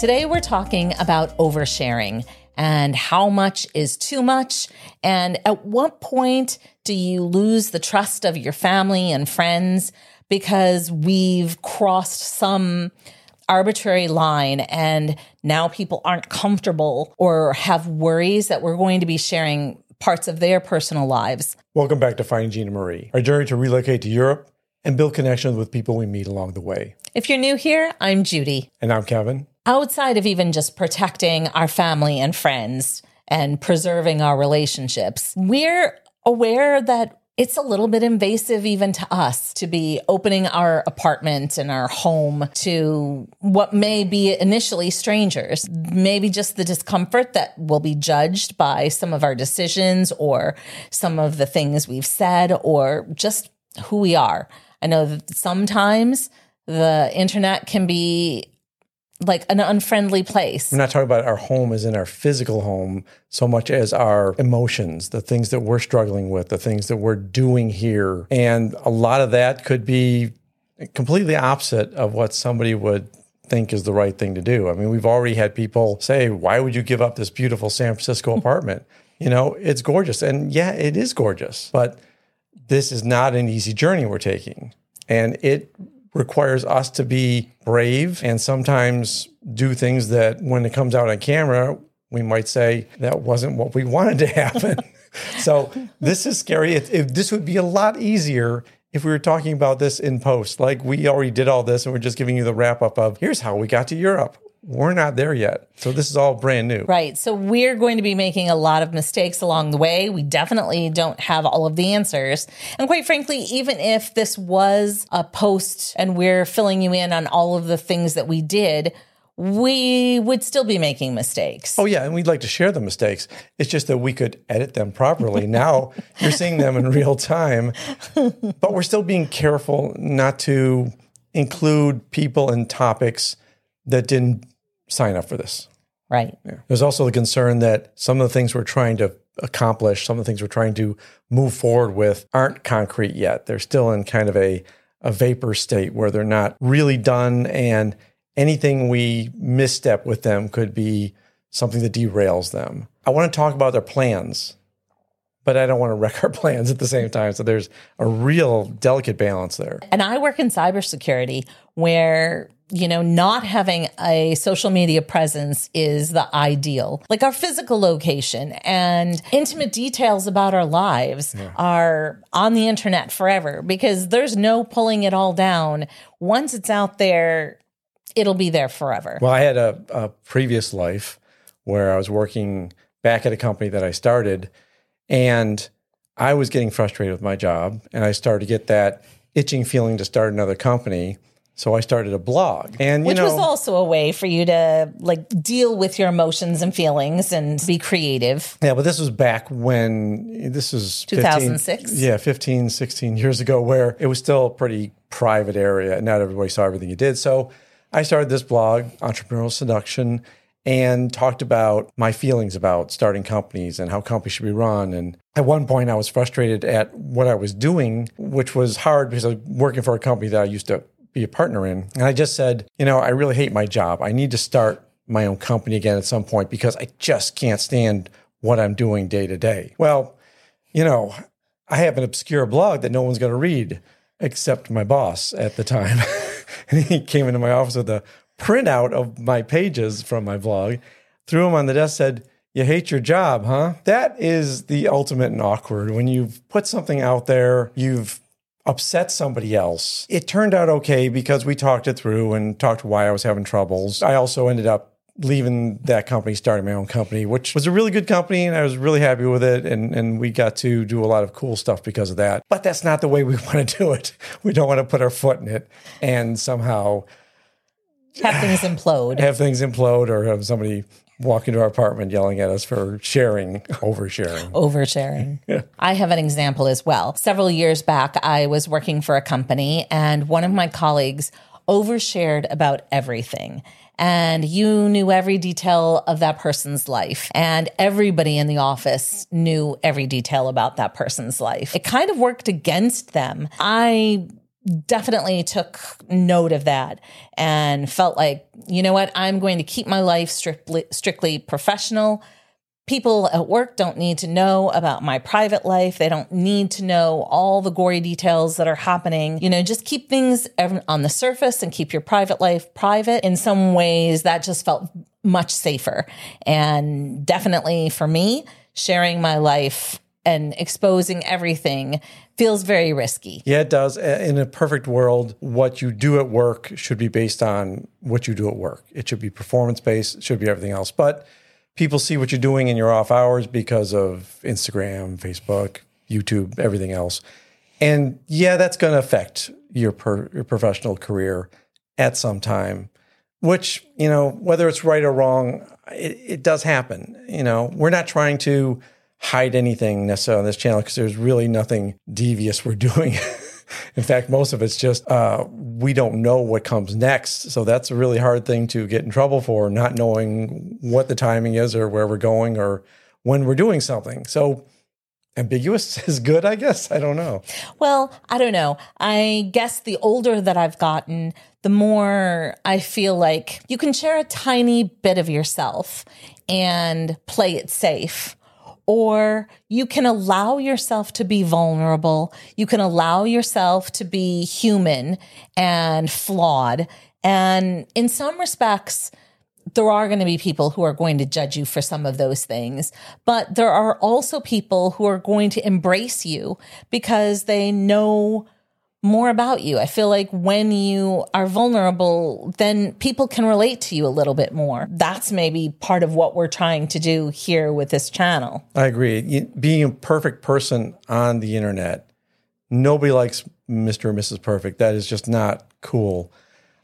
Today, we're talking about oversharing and how much is too much. And at what point do you lose the trust of your family and friends because we've crossed some arbitrary line and now people aren't comfortable or have worries that we're going to be sharing parts of their personal lives. Welcome back to Finding Gina Marie, our journey to relocate to Europe and build connections with people we meet along the way. If you're new here, I'm Judy. And I'm Kevin. Outside of even just protecting our family and friends and preserving our relationships, we're aware that it's a little bit invasive even to us to be opening our apartment and our home to what may be initially strangers. Maybe just the discomfort that will be judged by some of our decisions or some of the things we've said or just who we are. I know that sometimes the internet can be like an unfriendly place. We're not talking about our home as in our physical home so much as our emotions, the things that we're struggling with, the things that we're doing here. And a lot of that could be completely opposite of what somebody would think is the right thing to do. I mean, we've already had people say, Why would you give up this beautiful San Francisco apartment? You know, it's gorgeous. And yeah, it is gorgeous. But this is not an easy journey we're taking. And it requires us to be brave and sometimes do things that when it comes out on camera, we might say that wasn't what we wanted to happen. so this is scary. It, it, this would be a lot easier if we were talking about this in post. Like we already did all this and we're just giving you the wrap up of here's how we got to Europe we're not there yet. So this is all brand new. Right. So we're going to be making a lot of mistakes along the way. We definitely don't have all of the answers. And quite frankly, even if this was a post and we're filling you in on all of the things that we did, we would still be making mistakes. Oh, yeah. And we'd like to share the mistakes. It's just that we could edit them properly. now you're seeing them in real time, but we're still being careful not to include people and topics that didn't sign up for this. Right. Yeah. There's also the concern that some of the things we're trying to accomplish, some of the things we're trying to move forward with aren't concrete yet. They're still in kind of a, a vapor state where they're not really done. And anything we misstep with them could be something that derails them. I want to talk about their plans, but I don't want to wreck our plans at the same time. So there's a real delicate balance there. And I work in cybersecurity where you know, not having a social media presence is the ideal. Like our physical location and intimate details about our lives yeah. are on the internet forever because there's no pulling it all down. Once it's out there, it'll be there forever. Well, I had a, a previous life where I was working back at a company that I started and I was getting frustrated with my job and I started to get that itching feeling to start another company so I started a blog, and which know, was also a way for you to like deal with your emotions and feelings and be creative. Yeah, but this was back when this was 2006. yeah, 15, 16 years ago, where it was still a pretty private area. Not everybody saw everything you did. So I started this blog, Entrepreneurial Seduction, and talked about my feelings about starting companies and how companies should be run. And at one point, I was frustrated at what I was doing, which was hard because I was working for a company that I used to be a partner in. And I just said, you know, I really hate my job. I need to start my own company again at some point because I just can't stand what I'm doing day to day. Well, you know, I have an obscure blog that no one's going to read except my boss at the time. and he came into my office with a printout of my pages from my blog, threw them on the desk, said, you hate your job, huh? That is the ultimate and awkward. When you've put something out there, you've upset somebody else. It turned out okay because we talked it through and talked why I was having troubles. I also ended up leaving that company, starting my own company, which was a really good company and I was really happy with it. And, and we got to do a lot of cool stuff because of that. But that's not the way we want to do it. We don't want to put our foot in it and somehow have things implode. Have things implode or have somebody walk into our apartment yelling at us for sharing, oversharing. Oversharing. yeah. I have an example as well. Several years back, I was working for a company and one of my colleagues overshared about everything. And you knew every detail of that person's life. And everybody in the office knew every detail about that person's life. It kind of worked against them. I definitely took note of that and felt like, you know what, I'm going to keep my life strictly strictly professional. People at work don't need to know about my private life. They don't need to know all the gory details that are happening. You know, just keep things on the surface and keep your private life private. In some ways, that just felt much safer. And definitely for me, sharing my life and exposing everything feels very risky. Yeah, it does. In a perfect world, what you do at work should be based on what you do at work. It should be performance based, it should be everything else. But people see what you're doing in your off hours because of Instagram, Facebook, YouTube, everything else. And yeah, that's going to affect your per, your professional career at some time, which, you know, whether it's right or wrong, it, it does happen. You know, we're not trying to hide anything necessarily on this channel because there's really nothing devious we're doing. In fact, most of it's just uh, we don't know what comes next. So that's a really hard thing to get in trouble for, not knowing what the timing is or where we're going or when we're doing something. So ambiguous is good, I guess. I don't know. Well, I don't know. I guess the older that I've gotten, the more I feel like you can share a tiny bit of yourself and play it safe or you can allow yourself to be vulnerable. You can allow yourself to be human and flawed. And in some respects, there are going to be people who are going to judge you for some of those things, but there are also people who are going to embrace you because they know more about you. I feel like when you are vulnerable, then people can relate to you a little bit more. That's maybe part of what we're trying to do here with this channel. I agree. Being a perfect person on the internet, nobody likes Mr. and Mrs. Perfect. That is just not cool.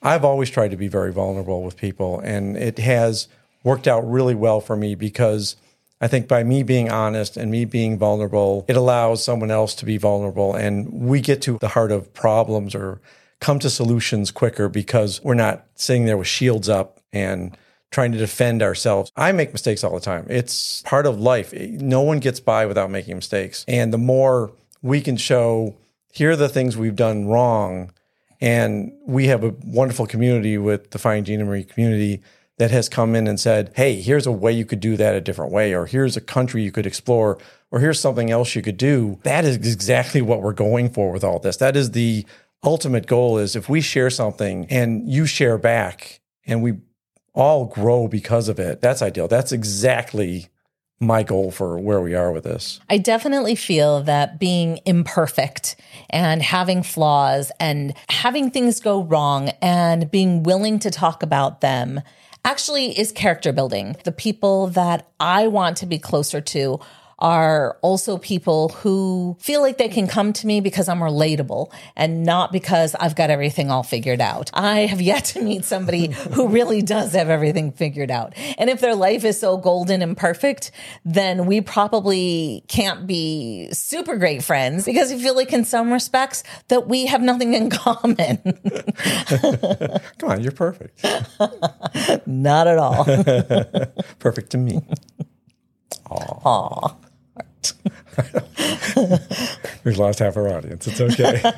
I've always tried to be very vulnerable with people, and it has worked out really well for me because I think by me being honest and me being vulnerable, it allows someone else to be vulnerable. And we get to the heart of problems or come to solutions quicker because we're not sitting there with shields up and trying to defend ourselves. I make mistakes all the time. It's part of life. No one gets by without making mistakes. And the more we can show, here are the things we've done wrong. And we have a wonderful community with the Fine Marie community that has come in and said, hey, here's a way you could do that a different way, or here's a country you could explore, or here's something else you could do. That is exactly what we're going for with all this. That is the ultimate goal is if we share something and you share back and we all grow because of it, that's ideal. That's exactly my goal for where we are with this. I definitely feel that being imperfect and having flaws and having things go wrong and being willing to talk about them actually is character building. The people that I want to be closer to are also people who feel like they can come to me because I'm relatable and not because I've got everything all figured out. I have yet to meet somebody who really does have everything figured out. And if their life is so golden and perfect, then we probably can't be super great friends because I feel like in some respects that we have nothing in common. Come on, you're perfect. not at all. perfect to me. Aww. Aww. We've lost half our audience. It's okay.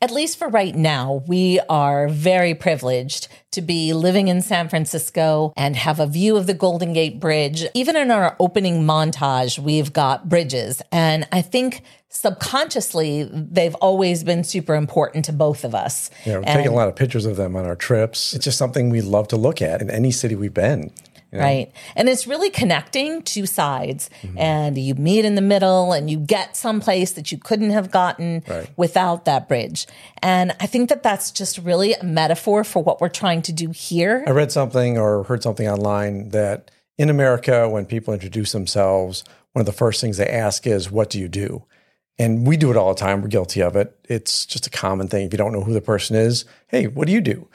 At least for right now, we are very privileged to be living in San Francisco and have a view of the Golden Gate Bridge. Even in our opening montage, we've got bridges. And I think subconsciously, they've always been super important to both of us. Yeah, we're and, taking a lot of pictures of them on our trips. It's just something we love to look at in any city we've been. Know? Right. And it's really connecting two sides. Mm-hmm. And you meet in the middle and you get someplace that you couldn't have gotten right. without that bridge. And I think that that's just really a metaphor for what we're trying to do here. I read something or heard something online that in America, when people introduce themselves, one of the first things they ask is, What do you do? And we do it all the time. We're guilty of it. It's just a common thing. If you don't know who the person is, hey, what do you do?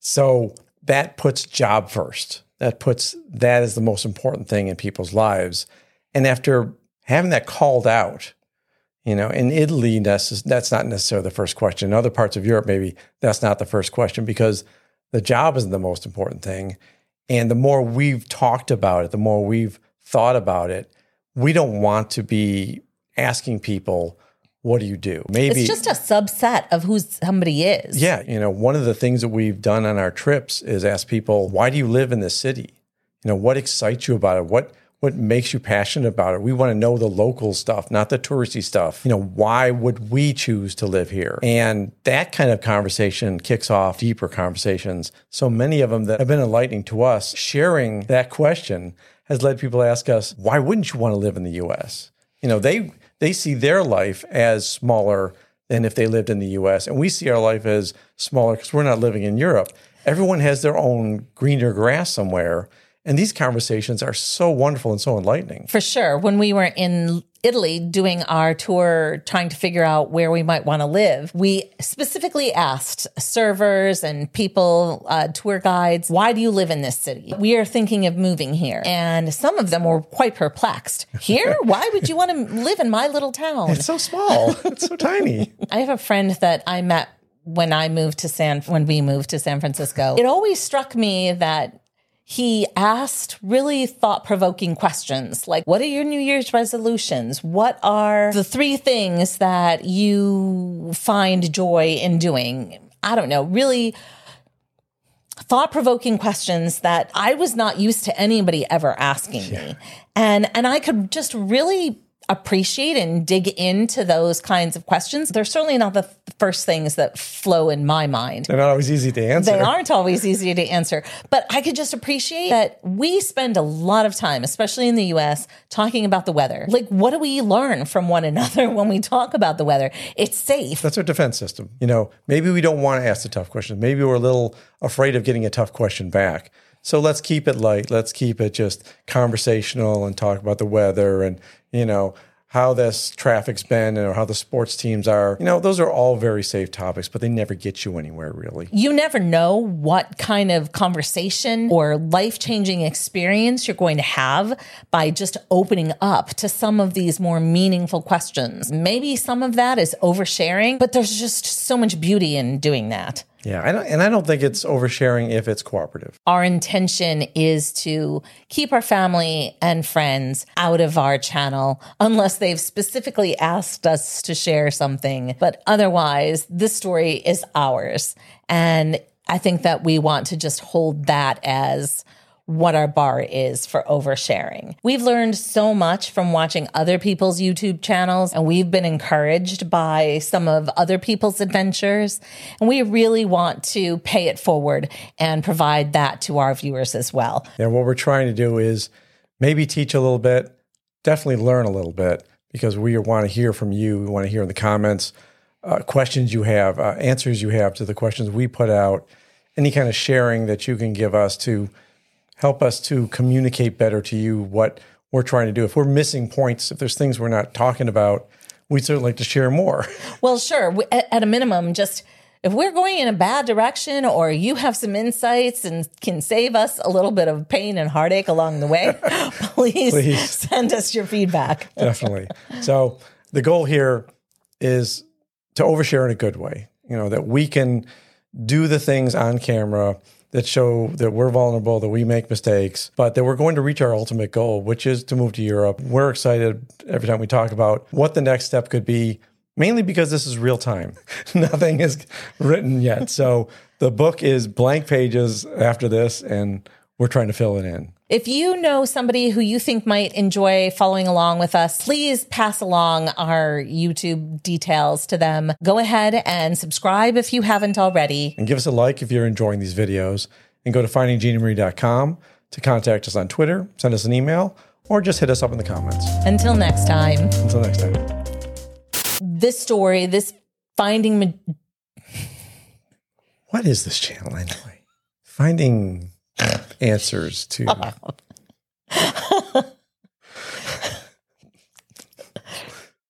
So that puts job first that puts that as the most important thing in people's lives. And after having that called out, you know, in Italy, that's, that's not necessarily the first question. In other parts of Europe, maybe that's not the first question because the job isn't the most important thing. And the more we've talked about it, the more we've thought about it, we don't want to be asking people, what do you do? Maybe It's just a subset of who somebody is. yeah, you know, one of the things that we've done on our trips is ask people, why do you live in this city? You know, what excites you about it? What what makes you passionate about it? We want to know the local stuff, not the touristy stuff. You know, why would we choose to live here? And that kind of conversation kicks off deeper conversations. So many of them that have been enlightening to us, sharing that question has led people to ask us, why wouldn't you want to live in the US? You know, they they see their life as smaller than if they lived in the US. And we see our life as smaller because we're not living in Europe. Everyone has their own greener grass somewhere. And these conversations are so wonderful and so enlightening. For sure. When we were in Italy doing our tour, trying to figure out where we might want to live, we specifically asked servers and people, uh, tour guides, why do you live in this city? We are thinking of moving here. And some of them were quite perplexed. Here? Why would you want to live in my little town? It's so small, it's so tiny. I have a friend that I met when I moved to San when we moved to San Francisco. It always struck me that he asked really thought provoking questions like, What are your New Year's resolutions? What are the three things that you find joy in doing? I don't know, really thought provoking questions that I was not used to anybody ever asking me. And, and I could just really appreciate and dig into those kinds of questions. They're certainly not the first things that flow in my mind. They're not always easy to answer. They aren't always easy to answer, but I could just appreciate that we spend a lot of time, especially in the US, talking about the weather. Like, what do we learn from one another when we talk about the weather? It's safe. That's our defense system. You know, maybe we don't want to ask the tough questions. Maybe we're a little afraid of getting a tough question back. So let's keep it light. Let's keep it just conversational and talk about the weather and, you know, how this traffic's been or how the sports teams are. You know, those are all very safe topics, but they never get you anywhere really. You never know what kind of conversation or life changing experience you're going to have by just opening up to some of these more meaningful questions. Maybe some of that is oversharing, but there's just so much beauty in doing that. Yeah, I and I don't think it's oversharing if it's cooperative. Our intention is to keep our family and friends out of our channel unless they've specifically asked us to share something. But otherwise, this story is ours. And I think that we want to just hold that as what our bar is for oversharing. We've learned so much from watching other people's YouTube channels, and we've been encouraged by some of other people's adventures. And we really want to pay it forward and provide that to our viewers as well. And what we're trying to do is maybe teach a little bit, definitely learn a little bit, because we want to hear from you. We want to hear in the comments uh, questions you have, uh, answers you have to the questions we put out, any kind of sharing that you can give us to help us to communicate better to you what we're trying to do. If we're missing points, if there's things we're not talking about, we'd certainly like to share more. Well, sure. At at a minimum, just if we're going in a bad direction or you have some insights and can save us a little bit of pain and heartache along the way, please, Please. send us your feedback. Definitely. So the goal here is to overshare in a good way. You know, that we can do the things on camera that show that we're vulnerable, that we make mistakes, but that we're going to reach our ultimate goal, which is to move to Europe. We're excited every time we talk about what the next step could be, mainly because this is real time. Nothing is written yet. So the book is blank pages after this, and we're trying to fill it in. If you know somebody who you think might enjoy following along with us, please pass along our YouTube details to them. Go ahead and subscribe if you haven't already. and give us a like if you're enjoying these videos and go to findingjeanniemarie.com to contact us on Twitter, send us an email, or just hit us up in the comments. Until next time, Until next time. this story, this finding ma- What is this channel anyway? Finding answers to